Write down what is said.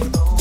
you.